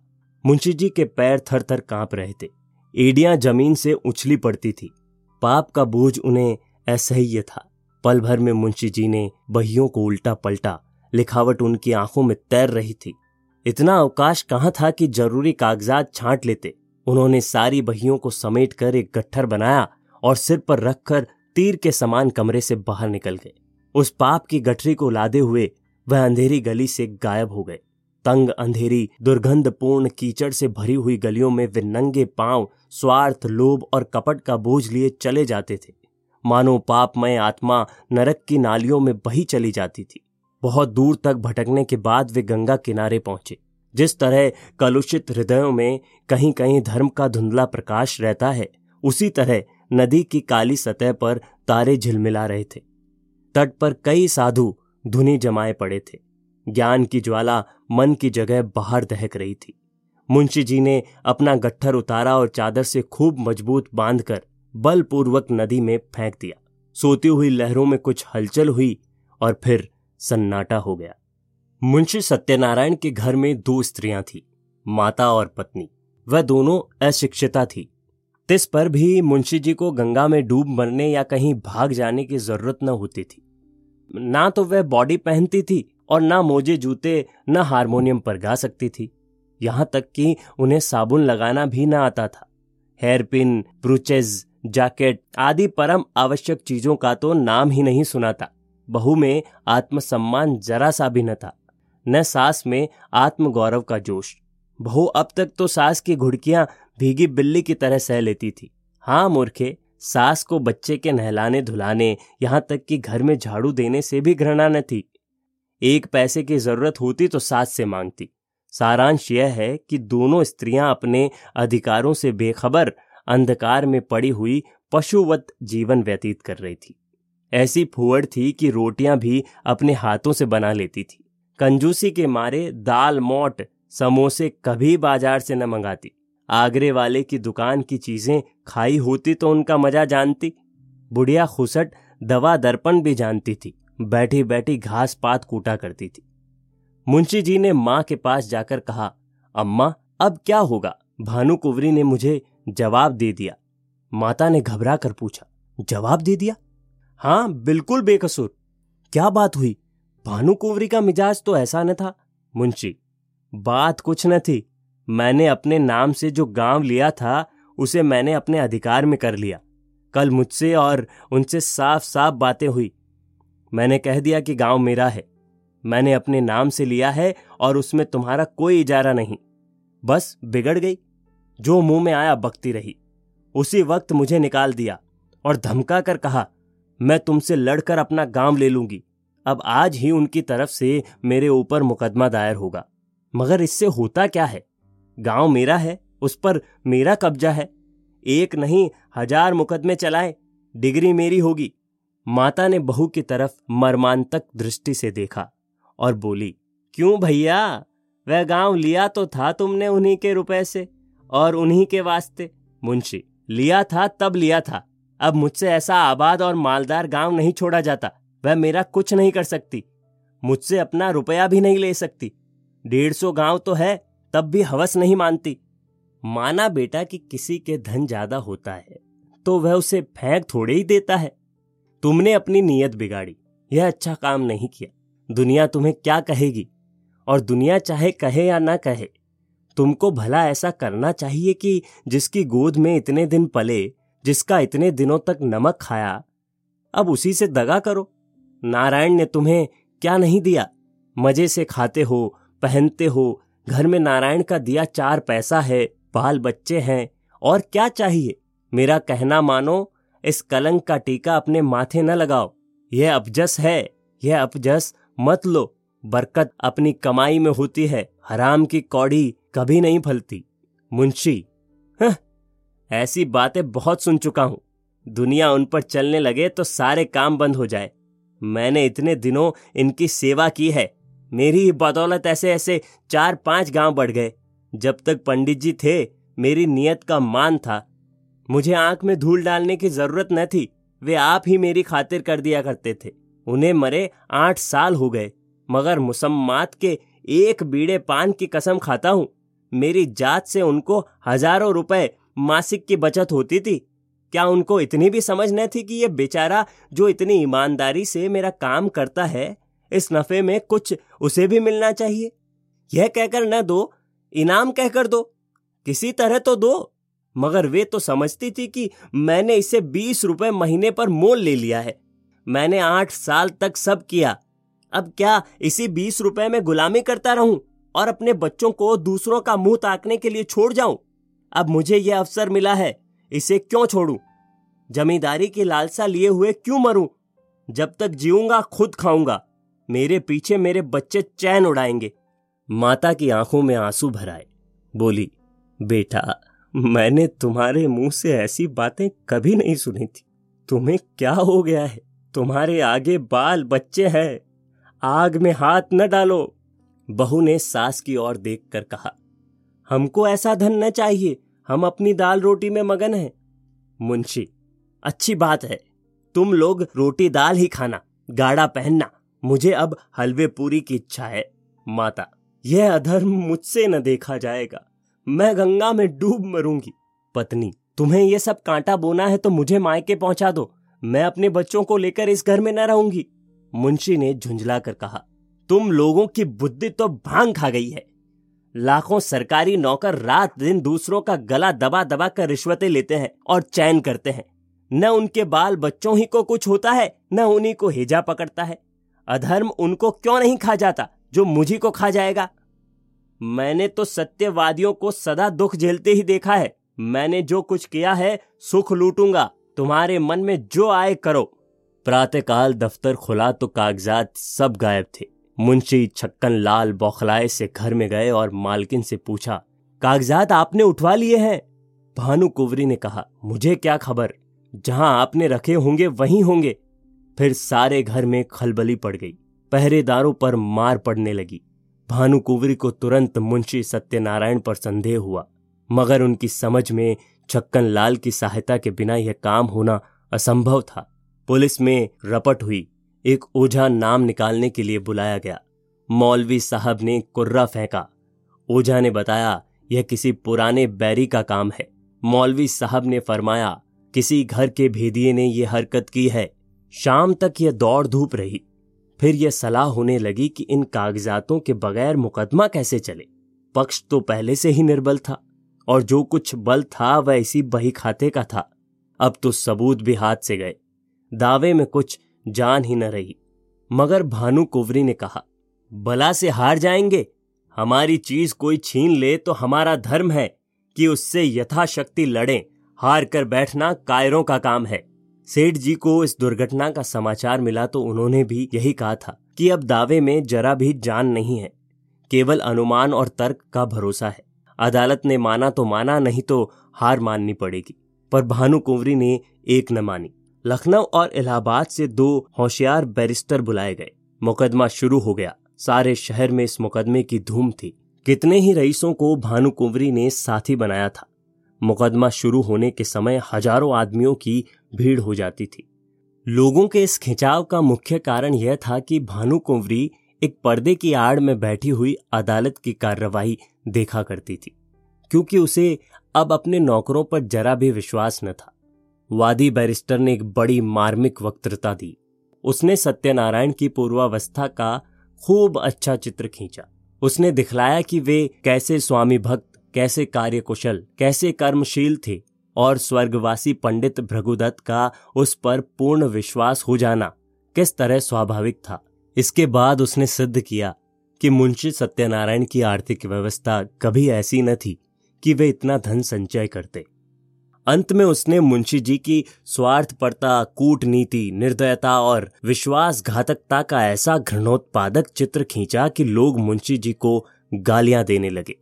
मुंशी जी के पैर थर थर काँप रहे थे। एडियाँ ज़मीन से उछली पड़ती थी। पाप का बोझ उन्हें असह्य था। पल भर में मुंशी जी ने बहियों को उल्टा पलटा लिखावट उनकी आँखों में तैर रही थी। इतना अवकाश कहाँ था कि ज़रूरी कागजात छांट लेते। उन्होंने सारी बहियों को समेट कर एक गट्ठर बनाया और सिर पर रखकर तीर के समान कमरे से बाहर निकल गए। उस पाप की गठरी को लादे हुए वह अंधेरी गली से गायब हो गए। तंग अंधेरी, दुर्गंधपूर्ण कीचड़ से भरी हुई गलियों में वे नंगे पाँव, स्वार्थ लोभ और कपट का बोझ लिए चले जाते थे। मानो पापमय आत्मा नरक की नालियों में बही चली जाती थी। बहुत दूर तक भटकने के बाद वे गंगा किनारे पहुँचे। जिस तरह कलुषित हृदयों में कहीं कहीं धर्म का धुंधला प्रकाश रहता है, उसी तरह नदी की काली सतह पर तारे झिलमिला रहे थे। तट पर कई साधु धुनी जमाए पड़े थे। ज्ञान की ज्वाला मन की जगह बाहर दहक रही थी। मुंशी जी ने अपना गट्ठर उतारा और चादर से खूब मज़बूत बांधकर बलपूर्वक नदी में फेंक दिया। सोती हुई लहरों में कुछ हलचल हुई और फिर सन्नाटा हो गया। मुंशी सत्यनारायण के घर में दो स्त्रियाँ थी, माता और पत्नी। वह दोनों अशिक्षिता थी। तिस पर भी मुंशी जी को गंगा में डूब मरने या कहीं भाग जाने की ज़रूरत न होती थी। ना तो वह बॉडी पहनती थी और ना मोजे जूते, न हारमोनियम पर गा सकती थी। यहाँ तक कि उन्हें साबुन लगाना भी ना आता था। हेयर पिन ब्रूचेज, जैकेट आदि परम आवश्यक चीज़ों का तो नाम ही नहीं सुना था। बहू में आत्मसम्मान जरा सा भी न था। न सास में आत्मगौरव का जोश। बहू अब तक तो सास की घुड़कियाँ भीगी बिल्ली की तरह सह लेती थी। हाँ मूर्खे, सास को बच्चे के नहलाने धुलाने यहाँ तक कि घर में झाड़ू देने से भी घृणा न थी। एक पैसे की ज़रूरत होती तो सास से मांगती। सारांश यह है कि दोनों स्त्रियाँ अपने अधिकारों से बेखबर, अंधकार में पड़ी हुई पशुवत जीवन व्यतीत कर रही थी। ऐसी फुअड़ थी कि रोटियाँ भी अपने हाथों से बना लेती थी। कंजूसी के मारे दाल, मोट, समोसे कभी बाज़ार से न मंगाती। आगरे वाले की दुकान की चीज़ें खाई होती तो उनका मज़ा जानती। बुढ़िया खुसट दवा दर्पण भी जानती थी। बैठी बैठी घास पात कूटा करती थी। मुंशी जी ने माँ के पास जाकर कहा, अम्मा, अब क्या होगा? भानु कुंवरी ने मुझे जवाब दे दिया। माता ने घबरा कर पूछा, जवाब दे दिया? हाँ बिल्कुल बेकसूर। क्या बात हुई? भानु कुंवरी का मिजाज तो ऐसा न था। मुंशी, बात कुछ न थी। मैंने अपने नाम से जो गाँव लिया था, उसे मैंने अपने अधिकार में कर लिया। कल मुझसे और उनसे साफ़ साफ़ बातें हुई। मैंने कह दिया कि गाँव मेरा है। मैंने अपने नाम से लिया है और उसमें तुम्हारा कोई इजारा नहीं। बस बिगड़ गई। जो मुँह में आया बकती रही। उसी वक्त मुझे निकाल दिया और धमका कर कहा, मैं तुमसे लड़कर अपना गाँव ले लूँगी। अब आज ही उनकी तरफ़ से मेरे ऊपर मुकदमा दायर होगा। मगर इससे होता क्या है? गाँव मेरा है, उस पर मेरा कब्जा है। एक नहीं, हज़ार मुकदमे चलाए। डिग्री मेरी होगी। माता ने बहू की तरफ़ मर्मांतक दृष्टि से देखा और बोली, क्यों भैया? वह गाँव लिया तो था तुमने उन्हीं के रुपए से और उन्हीं के वास्ते? मुंशी, लिया था, तब लिया था। अब मुझसे ऐसा आबाद और मालदार गाँव नहीं छोड़ा जाता। वह मेरा कुछ नहीं कर सकती। मुझसे अपना रुपया भी नहीं ले सकती। डेढ़ सौ गाँव तो है, तब भी हवस नहीं मानती। माना बेटा कि किसी के धन ज़्यादा होता है तो वह उसे फेंक थोड़े ही देता है। तुमने अपनी नीयत बिगाड़ी। यह अच्छा काम नहीं किया। दुनिया तुम्हें क्या कहेगी? और दुनिया चाहे कहे या ना कहे, तुमको भला ऐसा करना चाहिए कि जिसकी गोद में इतने दिन पले, जिसका इतने दिनों तक नमक खाया, अब उसी से दगा करो। नारायण ने तुम्हें क्या नहीं दिया? मज़े से खाते हो, पहनते हो, घर में नारायण का दिया चार पैसा है, बाल बच्चे हैं, और क्या चाहिए? मेरा कहना मानो इस कलंक का टीका अपने माथे न लगाओ। यह अपजस है। यह अपजस मत लो। बरकत अपनी कमाई में होती है। हराम की कौड़ी कभी नहीं फलती। मुंशी ऐसी बातें बहुत सुन चुका हूँ। दुनिया उन पर चलने लगे तो सारे काम बंद हो जाए। मैंने इतने दिनों इनकी सेवा की है। मेरी बदौलत ऐसे ऐसे चार पाँच गाँव बढ़ गए। जब तक पंडित जी थे, मेरी नियत का मान था। मुझे आँख में धूल डालने की ज़रूरत न थी। वे आप ही मेरी खातिर कर दिया करते थे। उन्हें मरे आठ साल हो गए, मगर मुसम्मात के एक बीड़े पान की कसम खाता हूँ। मेरी जात से उनको हज़ारों रुपए मासिक की बचत होती थी। क्या उनको इतनी भी समझ न थी कि ये बेचारा जो इतनी ईमानदारी से मेरा काम करता है, इस नफे में कुछ उसे भी मिलना चाहिए? यह कहकर न दो, इनाम कहकर दो, किसी तरह तो दो। मगर वे तो समझती थी कि मैंने इसे बीस रुपए महीने पर मोल ले लिया है। मैंने आठ साल तक सब किया। अब क्या इसी बीस रुपए में गुलामी करता रहूँ और अपने बच्चों को दूसरों का मुँह ताकने के लिए छोड़ जाऊँ? अब मुझे यह अवसर मिला है, इसे क्यों छोड़ूं? जमींदारी की लालसा लिए हुए क्यों मरूं? जब तक जीऊँगा, खुद खाऊँगा। मेरे पीछे मेरे बच्चे चैन उड़ाएँगे। माता की आँखों में आँसू भराए बोली, बेटा मैंने तुम्हारे मुँह से ऐसी बातें कभी नहीं सुनी थी। तुम्हें क्या हो गया है? तुम्हारे आगे बाल बच्चे हैं। आग में हाथ न डालो। बहू ने सास की ओर देखकर कहा, हमको ऐसा धन न चाहिए। हम अपनी दाल रोटी में मगन हैं। मुंशी, अच्छी बात है। तुम लोग रोटी दाल ही खाना, गाढ़ा पहनना। मुझे अब हलवे पूरी की इच्छा है। माता, यह अधर्म मुझसे न देखा जाएगा। मैं गंगा में डूब मरूँगी। पत्नी, तुम्हें यह सब कांटा बोना है तो मुझे मायके पहुँचा दो। मैं अपने बच्चों को लेकर इस घर में न रहूँगी। मुंशी ने झुंझला कर कहा, तुम लोगों की बुद्धि तो भाँग खा गई है। लाखों सरकारी नौकर रात दिन दूसरों का गला दबा दबा कर रिश्वतें लेते हैं और चैन करते हैं। न उनके बाल बच्चों ही को कुछ होता है, न उन्हीं को हेजा पकड़ता है। अधर्म उनको क्यों नहीं खा जाता, जो मुझी को खा जाएगा? मैंने तो सत्यवादियों को सदा दुख झेलते ही देखा है। मैंने जो कुछ किया है, सुख लूटूँगा। तुम्हारे मन में जो आए करो। प्रातःकाल दफ्तर खुला तो कागजात सब गायब थे। मुंशी छक्कन लाल बौखलाए से घर में गए और मालकिन से पूछा, कागजात आपने उठवा लिए हैं? भानु कुंवरी ने कहा, मुझे क्या खबर? जहाँ आपने रखे होंगे, वहीं होंगे। फिर सारे घर में खलबली पड़ गई। पहरेदारों पर मार पड़ने लगी। भानु कुंवरी को तुरंत मुंशी सत्यनारायण पर संदेह हुआ, मगर उनकी समझ में छक्कन लाल की सहायता के बिना यह काम होना असंभव था। पुलिस में रपट हुई, एक ओझा नाम निकालने के लिए बुलाया गया। मौलवी साहब ने कुर्रा फेंका। ओझा ने बताया, यह किसी पुराने बैरी का काम है। मौलवी साहब ने फरमाया, किसी घर के भेदिए ने यह हरकत की है। शाम तक यह दौड़ धूप रही। फिर यह सलाह होने लगी कि इन कागजातों के बगैर मुकदमा कैसे चले। पक्ष तो पहले से ही निर्बल था, और जो कुछ बल था वह इसी बही खाते का था। अब तो सबूत भी हाथ से गए, दावे में कुछ जान ही न रही। मगर भानु कुवरी ने कहा, बला से हार जाएँगे? हमारी चीज़ कोई छीन ले तो हमारा धर्म है कि उससे यथाशक्ति लड़ें हार कर बैठना कायरों का काम है। सेठ जी को इस दुर्घटना का समाचार मिला तो उन्होंने भी यही कहा था कि अब दावे में जरा भी जान नहीं है। केवल अनुमान और तर्क का भरोसा है। अदालत ने माना तो माना, नहीं तो हार माननी पड़ेगी। पर भानु कुंवरी ने एक न मानी। लखनऊ और इलाहाबाद से दो होशियार बैरिस्टर बुलाए गए। मुकदमा शुरू हो गया। सारे शहर में इस मुकदमे की धूम थी। कितने ही रईसों को भानु कुंवरी ने साथी बनाया था। मुकदमा शुरू होने के समय हज़ारों आदमियों की भीड़ हो जाती थी। लोगों के इस खिंचाव का मुख्य कारण यह था कि भानु कुंवरी एक पर्दे की आड़ में बैठी हुई अदालत की कार्रवाई देखा करती थी, क्योंकि उसे अब अपने नौकरों पर जरा भी विश्वास न था। वादी बैरिस्टर ने एक बड़ी मार्मिक वक्तृता दी। उसने सत्यनारायण की पूर्वावस्था का खूब अच्छा चित्र खींचा। उसने दिखलाया कि वे कैसे स्वामी भक्त, कैसे कार्यकुशल, कैसे कर्मशील थे। और स्वर्गवासी पंडित भृगुदत्त का उस पर पूर्ण विश्वास हो जाना किस तरह स्वाभाविक था। इसके बाद उसने सिद्ध किया कि मुंशी सत्यनारायण की आर्थिक व्यवस्था कभी ऐसी न थी कि वे इतना धन संचय करते। अंत में उसने मुंशी जी की स्वार्थपरता, कूटनीति, निर्दयता और विश्वासघातकता का ऐसा घृणोत्पादक चित्र खींचा कि लोग मुंशी जी को गालियाँ देने लगे।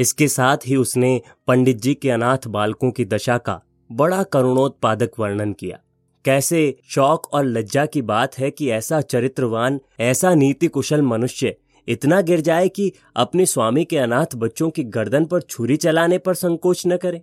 इसके साथ ही उसने पंडित जी के अनाथ बालकों की दशा का बड़ा करुणोत्पादक वर्णन किया। कैसे शौक और लज्जा की बात है कि ऐसा चरित्रवान, ऐसा नीति कुशल मनुष्य इतना गिर जाए कि अपने स्वामी के अनाथ बच्चों की गर्दन पर छुरी चलाने पर संकोच न करे।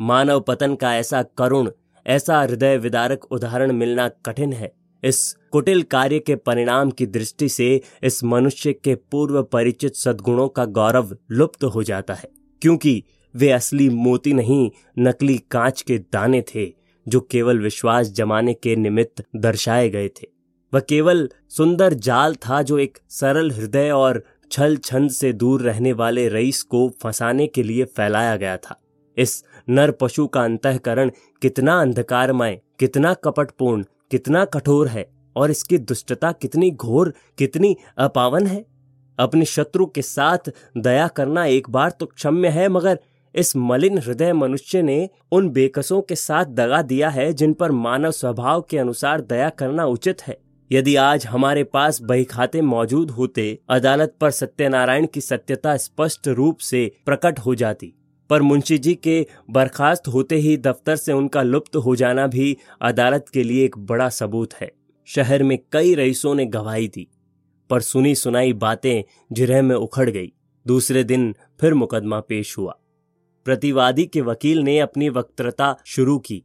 मानव पतन का ऐसा करुण, ऐसा हृदय विदारक उदाहरण मिलना कठिन है। इस कुटिल कार्य के परिणाम की दृष्टि से इस मनुष्य के पूर्व परिचित सद्गुणों का गौरव लुप्त हो जाता है, क्योंकि वे असली मोती नहीं, नकली कांच के दाने थे, जो केवल विश्वास जमाने के निमित्त दर्शाए गए थे। वह केवल सुंदर जाल था जो एक सरल हृदय और छल छंद से दूर रहने वाले रईस को फंसाने के लिए फैलाया गया था। इस नर पशु का अंतकरण कितना अंधकारमय, कितना कपटपूर्ण कितना कठोर है और इसकी दुष्टता कितनी घोर, कितनी अपावन है। अपने शत्रु के साथ दया करना एक बार तो क्षम्य है, मगर इस मलिन हृदय मनुष्य ने उन बेकसों के साथ दगा दिया है जिन पर मानव स्वभाव के अनुसार दया करना उचित है। यदि आज हमारे पास बही खाते मौजूद होते, अदालत पर सत्यनारायण की सत्यता स्पष्ट रूप से प्रकट हो जाती। पर मुंशी जी के बर्खास्त होते ही दफ्तर से उनका लुप्त हो जाना भी अदालत के लिए एक बड़ा सबूत है। शहर में कई रईसों ने गवाही दी, पर सुनी सुनाई बातें जिरह में उखड़ गई। दूसरे दिन फिर मुकदमा पेश हुआ। प्रतिवादी के वकील ने अपनी वक्तृता शुरू की।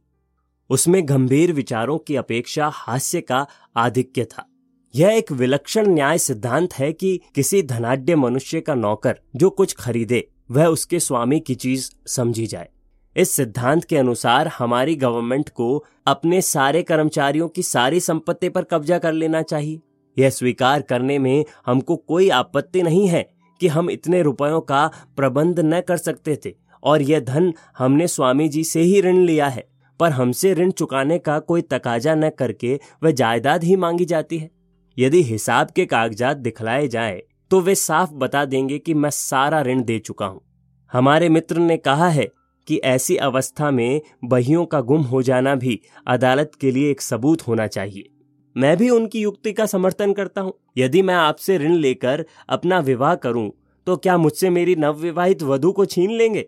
उसमें गंभीर विचारों की अपेक्षा हास्य का आधिक्य था। यह एक विलक्षण न्याय सिद्धांत है कि किसी धनाढ़ मनुष्य का नौकर जो कुछ खरीदे वह उसके स्वामी की चीज़ समझी जाए। इस सिद्धांत के अनुसार हमारी गवर्नमेंट को अपने सारे कर्मचारियों की सारी संपत्ति पर कब्जा कर लेना चाहिए। यह स्वीकार करने में हमको कोई आपत्ति नहीं है कि हम इतने रुपयों का प्रबंध न कर सकते थे, और यह धन हमने स्वामी जी से ही ऋण लिया है, पर हमसे ऋण चुकाने का कोई तकाजा न करके वह जायदाद ही मांगी जाती है। यदि हिसाब के कागजात दिखलाए जाए तो वे साफ़ बता देंगे कि मैं सारा ऋण दे चुका हूँ। हमारे मित्र ने कहा है कि ऐसी अवस्था में बहियों का गुम हो जाना भी अदालत के लिए एक सबूत होना चाहिए। मैं भी उनकी युक्ति का समर्थन करता हूँ। यदि मैं आपसे ऋण लेकर अपना विवाह करूँ तो क्या मुझसे मेरी नवविवाहित वधु को छीन लेंगे?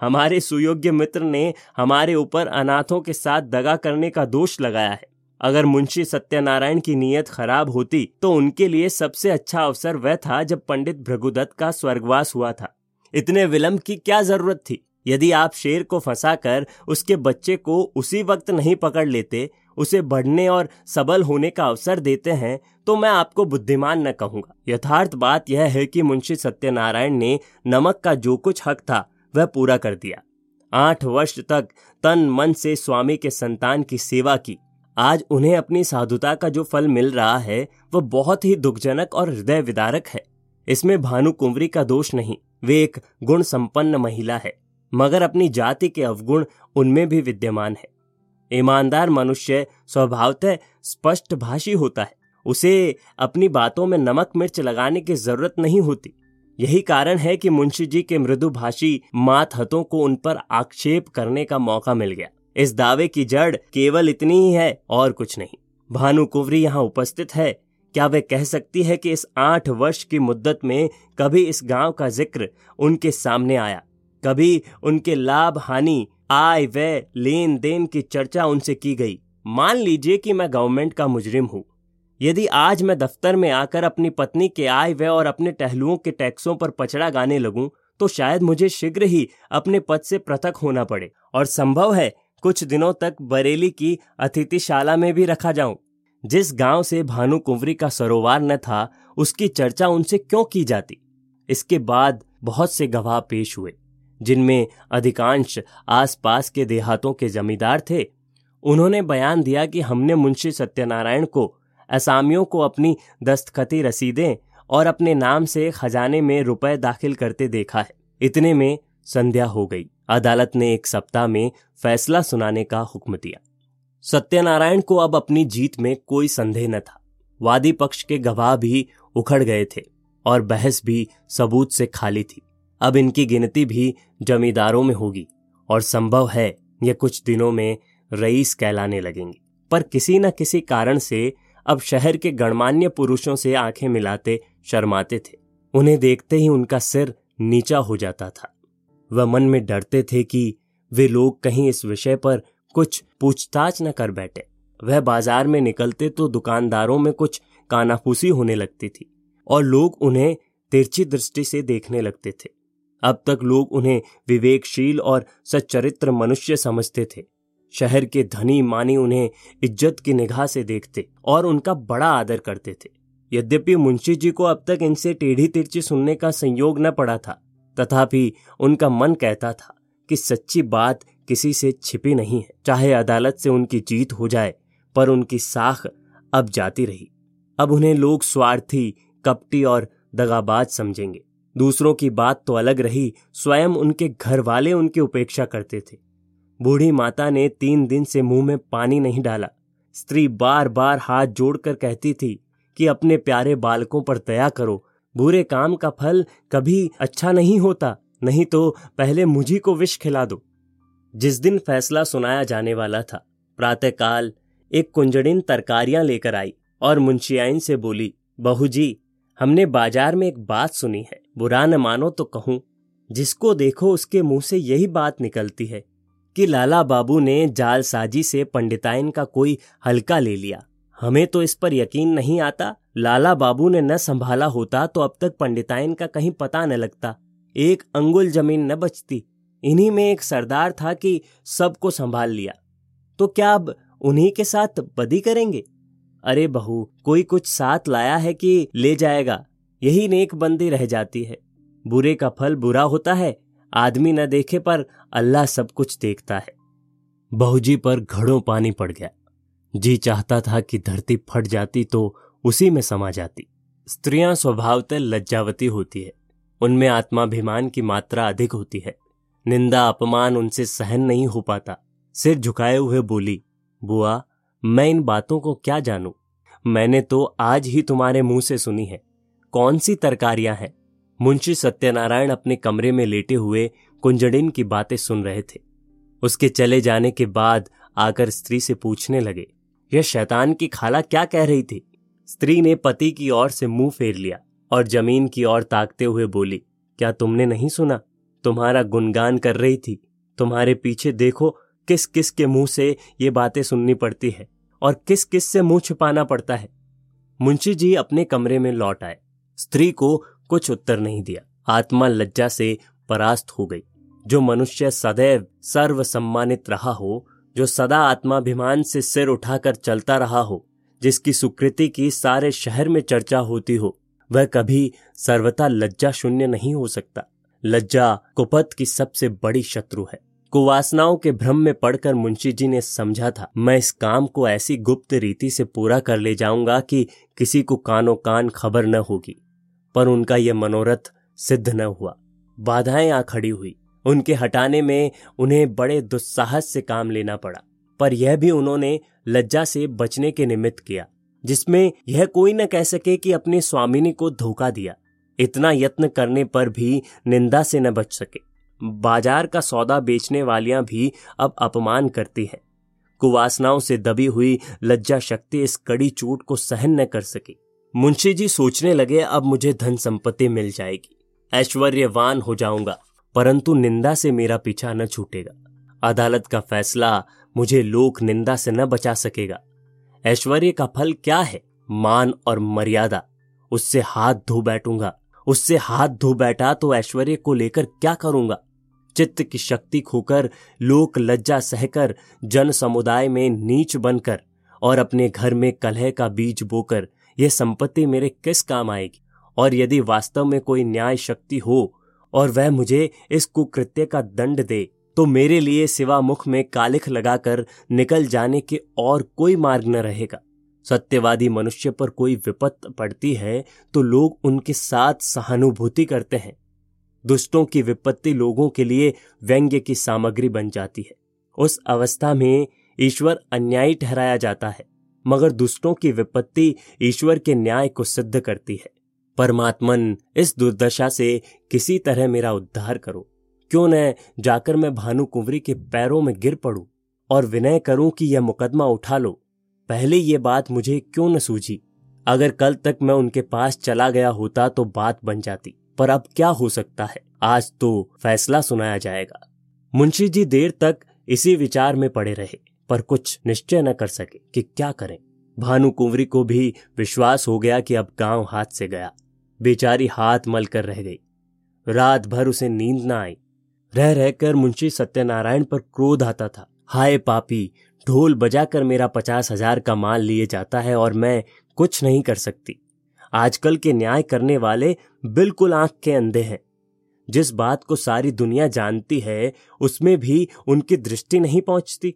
हमारे सुयोग्य मित्र ने हमारे ऊपर अनाथों के साथ दगा करने का दोष लगाया है। अगर मुंशी सत्यनारायण की नीयत खराब होती तो उनके लिए सबसे अच्छा अवसर वह था जब पंडित भृगुदत्त का स्वर्गवास हुआ था। इतने विलंब की क्या ज़रूरत थी? यदि आप शेर को फंसाकर उसके बच्चे को उसी वक्त नहीं पकड़ लेते, उसे बढ़ने और सबल होने का अवसर देते हैं तो मैं आपको बुद्धिमान न कहूँगा। यथार्थ बात यह है कि मुंशी सत्यनारायण ने नमक का जो कुछ हक था, वह पूरा कर दिया। आठ वर्ष तक तन मन से स्वामी के संतान की सेवा की। आज उन्हें अपनी साधुता का जो फल मिल रहा है वह बहुत ही दुखजनक और हृदय विदारक है। इसमें भानु कुंवरी का दोष नहीं, वे एक गुण संपन्न महिला है, मगर अपनी जाति के अवगुण उनमें भी विद्यमान है। ईमानदार मनुष्य स्वभावतः स्पष्ट भाषी होता है, उसे अपनी बातों में नमक मिर्च लगाने की ज़रूरत नहीं होती। यही कारण है कि मुंशी जी के मृदुभाषी मात हतों को उन पर आक्षेप करने का मौका मिल गया। इस दावे की जड़ केवल इतनी ही है और कुछ नहीं। भानु कुवरी यहाँ उपस्थित है। क्या वे कह सकती है कि इस आठ वर्ष की मुद्दत में कभी इस गाँव का ज़िक्र उनके सामने आया? कभी उनके लाभ, हानि, आय, व्यय लेन देन की चर्चा उनसे की गई? मान लीजिए कि मैं गवर्नमेंट का मुजरिम हूँ। यदि आज मैं दफ्तर में आकर अपनी पत्नी के आय, व्यय और अपने टहलुओं के टैक्सों पर पचड़ा गाने लगूं तो शायद मुझे शीघ्र ही अपने पद से पृथक होना पड़े। और संभव है कुछ दिनों तक बरेली की अतिथिशाला में भी रखा जाऊँ। जिस गाँव से भानु कुंवरी का सरोवार न था, उसकी चर्चा उनसे क्यों की जाती? इसके बाद बहुत से गवाह पेश हुए, जिनमें अधिकांश आसपास के देहातों के जमींदार थे। उन्होंने बयान दिया कि हमने मुंशी सत्यनारायण को, असामियों को अपनी दस्तखती रसीदें और अपने नाम से खजाने में रुपए दाखिल करते देखा है। इतने में संध्या हो गई। अदालत ने एक सप्ताह में फैसला सुनाने का हुक्म दिया। सत्यनारायण को अब अपनी जीत में कोई संदेह न था। वादी पक्ष के गवाह भी उखड़ गए थे और बहस भी सबूत से खाली थी। अब इनकी गिनती भी जमींदारों में होगी और संभव है ये कुछ दिनों में रईस कहलाने लगेंगे। पर किसी न किसी कारण से अब शहर के गणमान्य पुरुषों से आँखें मिलाते शर्माते थे। उन्हें देखते ही उनका सिर नीचा हो जाता था। वह मन में डरते थे कि वे लोग कहीं इस विषय पर कुछ पूछताछ न कर बैठे। वह बाज़ार में निकलते तो दुकानदारों में कुछ कानाफूसी होने लगती थी और लोग उन्हें तिरछी दृष्टि से देखने लगते थे। अब तक लोग उन्हें विवेकशील और सच्चरित्र मनुष्य समझते थे। शहर के धनी मानी उन्हें इज़्ज़त की निगाह से देखते और उनका बड़ा आदर करते थे। यद्यपि मुंशी जी को अब तक इनसे टेढ़ी तिरछी सुनने का संयोग न पड़ा था तथापि उनका मन कहता था कि सच्ची बात किसी से छिपी नहीं है। चाहे अदालत से उनकी जीत हो जाए, पर उनकी साख अब जाती रही। अब उन्हें लोग स्वार्थी, कपटी और दगाबाज समझेंगे। दूसरों की बात तो अलग रही, स्वयं उनके घर वाले उनकी उपेक्षा करते थे। बूढ़ी माता ने तीन दिन से मुँह में पानी नहीं डाला। स्त्री बार बार हाथ जोड़कर कहती थी कि अपने प्यारे बालकों पर दया करो बुरे काम का फल कभी अच्छा नहीं होता, नहीं तो पहले मुझी को विष खिला दो। जिस दिन फैसला सुनाया जाने वाला था, प्रातःकाल एक कुंजड़िन तरकारियाँ लेकर आई और मुंशियाइन से बोली, बहू जी, हमने बाज़ार में एक बात सुनी है, बुरा न मानो तो कहूँ। जिसको देखो उसके मुँह से यही बात निकलती है कि लाला बाबू ने जालसाजी से पंडिताइन का कोई हल्का ले लिया। हमें तो इस पर यकीन नहीं आता। लाला बाबू ने न संभाला होता तो अब तक पंडिताइन का कहीं पता न लगता। एक अंगुल ज़मीन न बचती। इन्हीं में एक सरदार था कि सबको संभाल लिया। तो क्या अब उन्हीं के साथ बदी करेंगे? अरे बहू, कोई कुछ साथ लाया है कि ले जाएगा? यही नेक बंदी रह जाती है। बुरे का फल बुरा होता है। आदमी न देखे पर अल्लाह सब कुछ देखता है। बहुजी पर घड़ों पानी पड़ गया। जी चाहता था कि धरती फट जाती तो उसी में समा जाती। स्त्रियाँ स्वभावतः लज्जावती होती है। उनमें आत्माभिमान की मात्रा अधिक होती है। निंदा, अपमान उनसे सहन नहीं हो पाता। सिर झुकाए हुए बोली, बुआ, मैं इन बातों को क्या जानू? मैंने तो आज ही तुम्हारे मुँह से सुनी है। कौन सी तरकारियाँ हैं? मुंशी सत्यनारायण अपने कमरे में लेटे हुए कुंजड़िन की बातें सुन रहे थे। उसके चले जाने के बाद आकर स्त्री से पूछने लगे यह शैतान की खाला क्या कह रही थी? स्त्री ने पति की ओर से मुँह फेर लिया और ज़मीन की ओर ताकते हुए बोली, क्या तुमने नहीं सुना? तुम्हारा गुणगान कर रही थी। तुम्हारे पीछे देखो किस किस के मुँह से ये बातें सुननी पड़ती है और किस किस से मुँह छुपाना पड़ता है? मुंशी जी अपने कमरे में लौट आए। स्त्री को कुछ उत्तर नहीं दिया। आत्मा लज्जा से परास्त हो गई। जो मनुष्य सदैव सर्व सम्मानित रहा हो जो सदा आत्माभिमान से सिर उठाकर चलता रहा हो, जिसकी सुकृति की सारे शहर में चर्चा होती हो, वह कभी सर्वथा लज्जा शून्य नहीं हो सकता। लज्जा कुपत की सबसे बड़ी शत्रु है। कुवासनाओं के भ्रम में पड़कर मुंशी जी ने समझा था, मैं इस काम को ऐसी गुप्त रीति से पूरा कर ले जाऊँगा कि किसी को कानो कान खबर न होगी। पर उनका यह मनोरथ सिद्ध न हुआ। बाधाएँ आ खड़ी हुई। उनके हटाने में उन्हें बड़े दुस्साहस से काम लेना पड़ा। पर यह भी उन्होंने लज्जा से बचने के निमित्त किया, जिसमें यह कोई न कह सके कि अपने स्वामिनी को धोखा दिया। इतना यत्न करने पर भी निंदा से न बच सके। बाज़ार का सौदा बेचने वालियाँ भी अब अपमान करती हैं। कुवासनाओं से दबी हुई लज्जा शक्ति इस कड़ी चोट को सहन न कर सकी। मुंशी जी सोचने लगे, अब मुझे धन संपत्ति मिल जाएगी। ऐश्वर्यवान हो जाऊँगा। परंतु निंदा से मेरा पीछा न छूटेगा। अदालत का फैसला मुझे लोक निंदा से न बचा सकेगा। ऐश्वर्य का फल क्या है? मान और मर्यादा। उससे हाथ धो बैठूँगा। उससे हाथ धो बैठा तो ऐश्वर्य को लेकर क्या करूँगा? चित्त की शक्ति खोकर, लोक लज्जा सहकर, जन समुदाय में नीच बनकर और अपने घर में कलह का बीज बोकर, यह संपत्ति मेरे किस काम आएगी? और यदि वास्तव में कोई न्याय शक्ति हो और वह मुझे इस कुकृत्य का दंड दे। तो मेरे लिए सिवा मुख में कालिख लगाकर निकल जाने के और कोई मार्ग न रहेगा। सत्यवादी मनुष्य पर कोई विपत्त पड़ती है तो लोग उनके साथ सहानुभूति करते हैं। दुष्टों की विपत्ति लोगों के लिए व्यंग्य की सामग्री बन जाती है। उस अवस्था में ईश्वर अन्यायी ठहराया जाता है, मगर दुष्टों की विपत्ति ईश्वर के न्याय को सिद्ध करती है। परमात्मन इस दुर्दशा से किसी तरह मेरा उद्धार करो। क्यों न जाकर मैं भानु कुंवरी के पैरों में गिर पड़ू और विनय करूँ कि यह मुकदमा उठा लो। पहले ये बात मुझे क्यों न सूझी? अगर कल तक मैं उनके पास चला गया होता तो बात बन जाती, पर अब क्या हो सकता है? आज तो फैसला सुनाया जाएगा। मुंशी जी देर तक इसी विचार में पड़े रहे, पर कुछ निश्चय न कर सके कि क्या करें। भानु कुंवरी को भी विश्वास हो गया कि अब गाँव हाथ से गया। बेचारी हाथ मल कर रह गई। रात भर उसे नींद न आई। रह रहकर मुंशी सत्यनारायण पर क्रोध आता था। हाय पापी, ढोल बजाकर मेरा पचास हज़ार का माल लिए जाता है और मैं कुछ नहीं कर सकती। आजकल के न्याय करने वाले बिल्कुल आँख के अंधे हैं। जिस बात को सारी दुनिया जानती है, उसमें भी उनकी दृष्टि नहीं पहुँचती।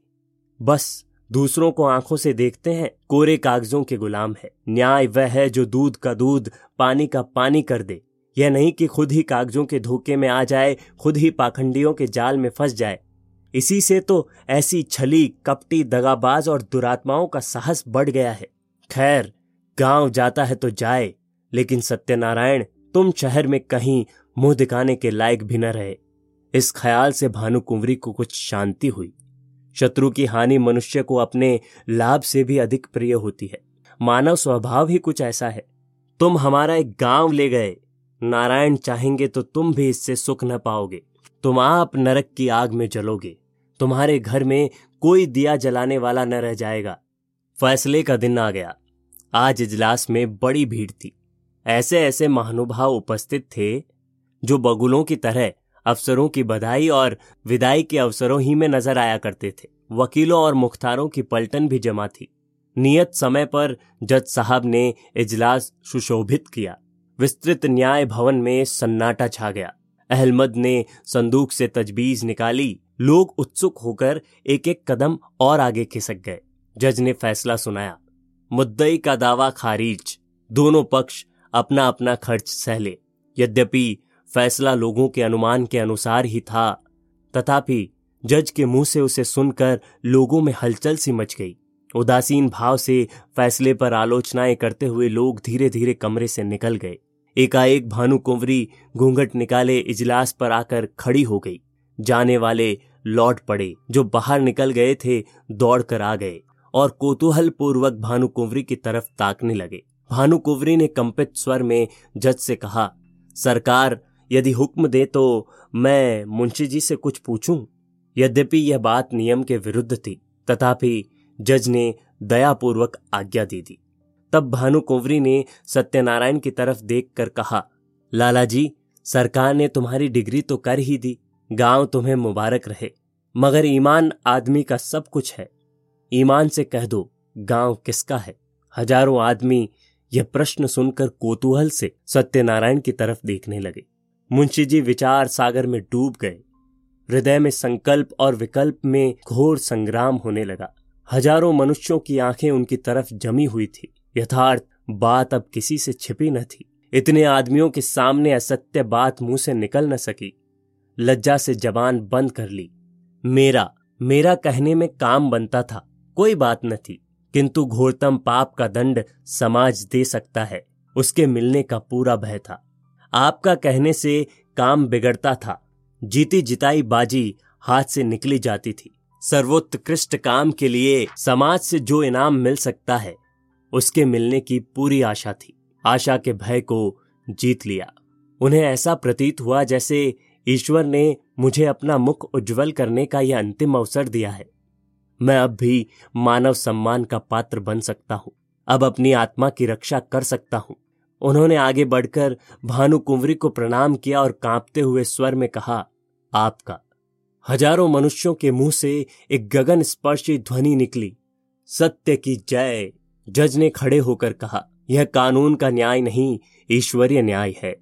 बस दूसरों को आँखों से देखते हैं, कोरे कागजों के गुलाम है। न्याय वह है जो दूध का दूध, पानी का पानी कर दे। यह नहीं कि खुद ही कागजों के धोखे में आ जाए, खुद ही पाखंडियों के जाल में फंस जाए। इसी से तो ऐसी छली, कपटी, दगाबाज और दुरात्माओं का साहस बढ़ गया है। खैर, गाँव जाता है तो जाए, लेकिन सत्यनारायण, तुम शहर में कहीं मुँह दिखाने के लायक भी न रहे। इस ख्याल से भानु कुंवरी को कुछ शांति हुई। शत्रु की हानि मनुष्य को अपने लाभ से भी अधिक प्रिय होती है। मानव स्वभाव ही कुछ ऐसा है। तुम हमारा एक गाँव ले गए। नारायण चाहेंगे तो तुम भी इससे सुख न पाओगे। तुम आप नरक की आग में जलोगे। तुम्हारे घर में कोई दिया जलाने वाला न रह जाएगा। फैसले का दिन आ गया। आज इजलास में बड़ी भीड़ थी। ऐसे ऐसे महानुभाव उपस्थित थे, जो बगुलों की तरह अफसरों की बधाई और विदाई के अवसरों ही में नज़र आया करते थे। वकीलों और मुख्तारों की पलटन भी जमा थी। नियत समय पर जज साहब ने इजलास सुशोभित किया। विस्तृत न्याय भवन में सन्नाटा छा गया। अहलमद ने संदूक से तजबीज निकाली। लोग उत्सुक होकर एक एक कदम और आगे खिसक गए। जज ने फैसला सुनाया। मुद्दई का दावा खारिज। दोनों पक्ष अपना अपना खर्च सहले यद्यपि फैसला लोगों के अनुमान के अनुसार ही था। तथापि, जज के मुँह से उसे सुनकर लोगों में हलचल सी मच गई। उदासीन भाव से फैसले पर आलोचनाएँ करते हुए लोग धीरे धीरे कमरे से निकल गए। एकाएक भानु कुंवरी घूंघट निकाले इजलास पर आकर खड़ी हो गई। जाने वाले लौट पड़े, जो बाहर निकल गए थे, दौड़कर आ गए और कोतूहल पूर्वक भानु कुंवरी की तरफ़ ताकने लगे। भानु कुंवरी ने कंपित स्वर में जज से कहा, सरकार यदि हुक्म दे तो मैं मुंशी जी से कुछ पूछूँ? यद्यपि यह बात नियम के विरुद्ध थी, तथापि जज ने दयापूर्वक आज्ञा दे दी। तब भानु कुंवरी ने सत्यनारायण की तरफ़ देखकर कहा लाला जी सरकार ने तुम्हारी डिग्री तो कर ही दी, गाँव तुम्हें मुबारक रहे, मगर ईमान आदमी का सब कुछ है। ईमान से कह दो, गाँव किसका है? हज़ारों आदमी यह प्रश्न सुनकर कोतूहल से सत्यनारायण की तरफ़ देखने लगे। मुंशी जी विचार सागर में डूब गए। हृदय में संकल्प और विकल्प में घोर संग्राम होने लगा। हज़ारों मनुष्यों की आँखें उनकी तरफ़ जमी हुई थी। यथार्थ, बात अब किसी से छिपी न थी। इतने आदमियों के सामने असत्य बात मुँह से निकल न सकी। लज्जा से जबान बंद कर ली। मेरा मेरा कहने में काम बनता था, कोई बात न थी। किंतु घोरतम पाप का दंड समाज दे सकता है, उसके मिलने का पूरा भय था। आपका कहने से काम बिगड़ता था। जीती जिताई बाजी हाथ से निकली जाती थी। सर्वोत्कृष्ट काम के लिए समाज से जो इनाम मिल सकता है, उसके मिलने की पूरी आशा थी। आशा के भय को जीत लिया। उन्हें ऐसा प्रतीत हुआ जैसे ईश्वर ने मुझे अपना मुख उज्जवल करने का यह अंतिम अवसर दिया है। मैं अब भी मानव सम्मान का पात्र बन सकता हूँ। अब अपनी आत्मा की रक्षा कर सकता हूँ। उन्होंने आगे बढ़कर भानु कुंवरी को प्रणाम किया और कांपते हुए स्वर में कहा, आपका। हज़ारों मनुष्यों के मुँह से एक गगन स्पर्शी ध्वनि निकली। सत्य की जय जज ने खड़े होकर कहा, यह कानून का न्याय नहीं, ईश्वरीय न्याय है।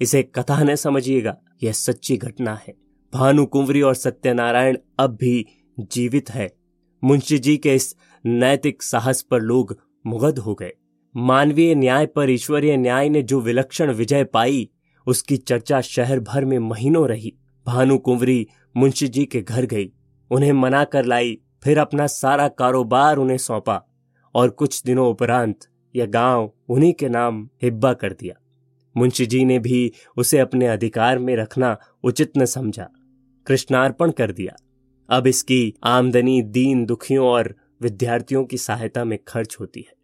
इसे कथा न समझिएगा, यह सच्ची घटना है। भानु कुंवरी और सत्यनारायण अब भी जीवित है। मुंशी जी के इस नैतिक साहस पर लोग मुगध हो गए। मानवीय न्याय पर ईश्वरीय न्याय ने जो विलक्षण विजय पाई, उसकी चर्चा शहर भर में महीनों रही। भानु कुंवरी मुंशी जी के घर गई। उन्हें मना कर लाई, फिर अपना सारा कारोबार उन्हें सौंपा और कुछ दिनों उपरांत यह गाँव उन्हीं के नाम हिब्बा कर दिया। मुंशी जी ने भी उसे अपने अधिकार में रखना उचित न समझा। कृष्णार्पण कर दिया। अब इसकी आमदनी दीन दुखियों और विद्यार्थियों की सहायता में खर्च होती है।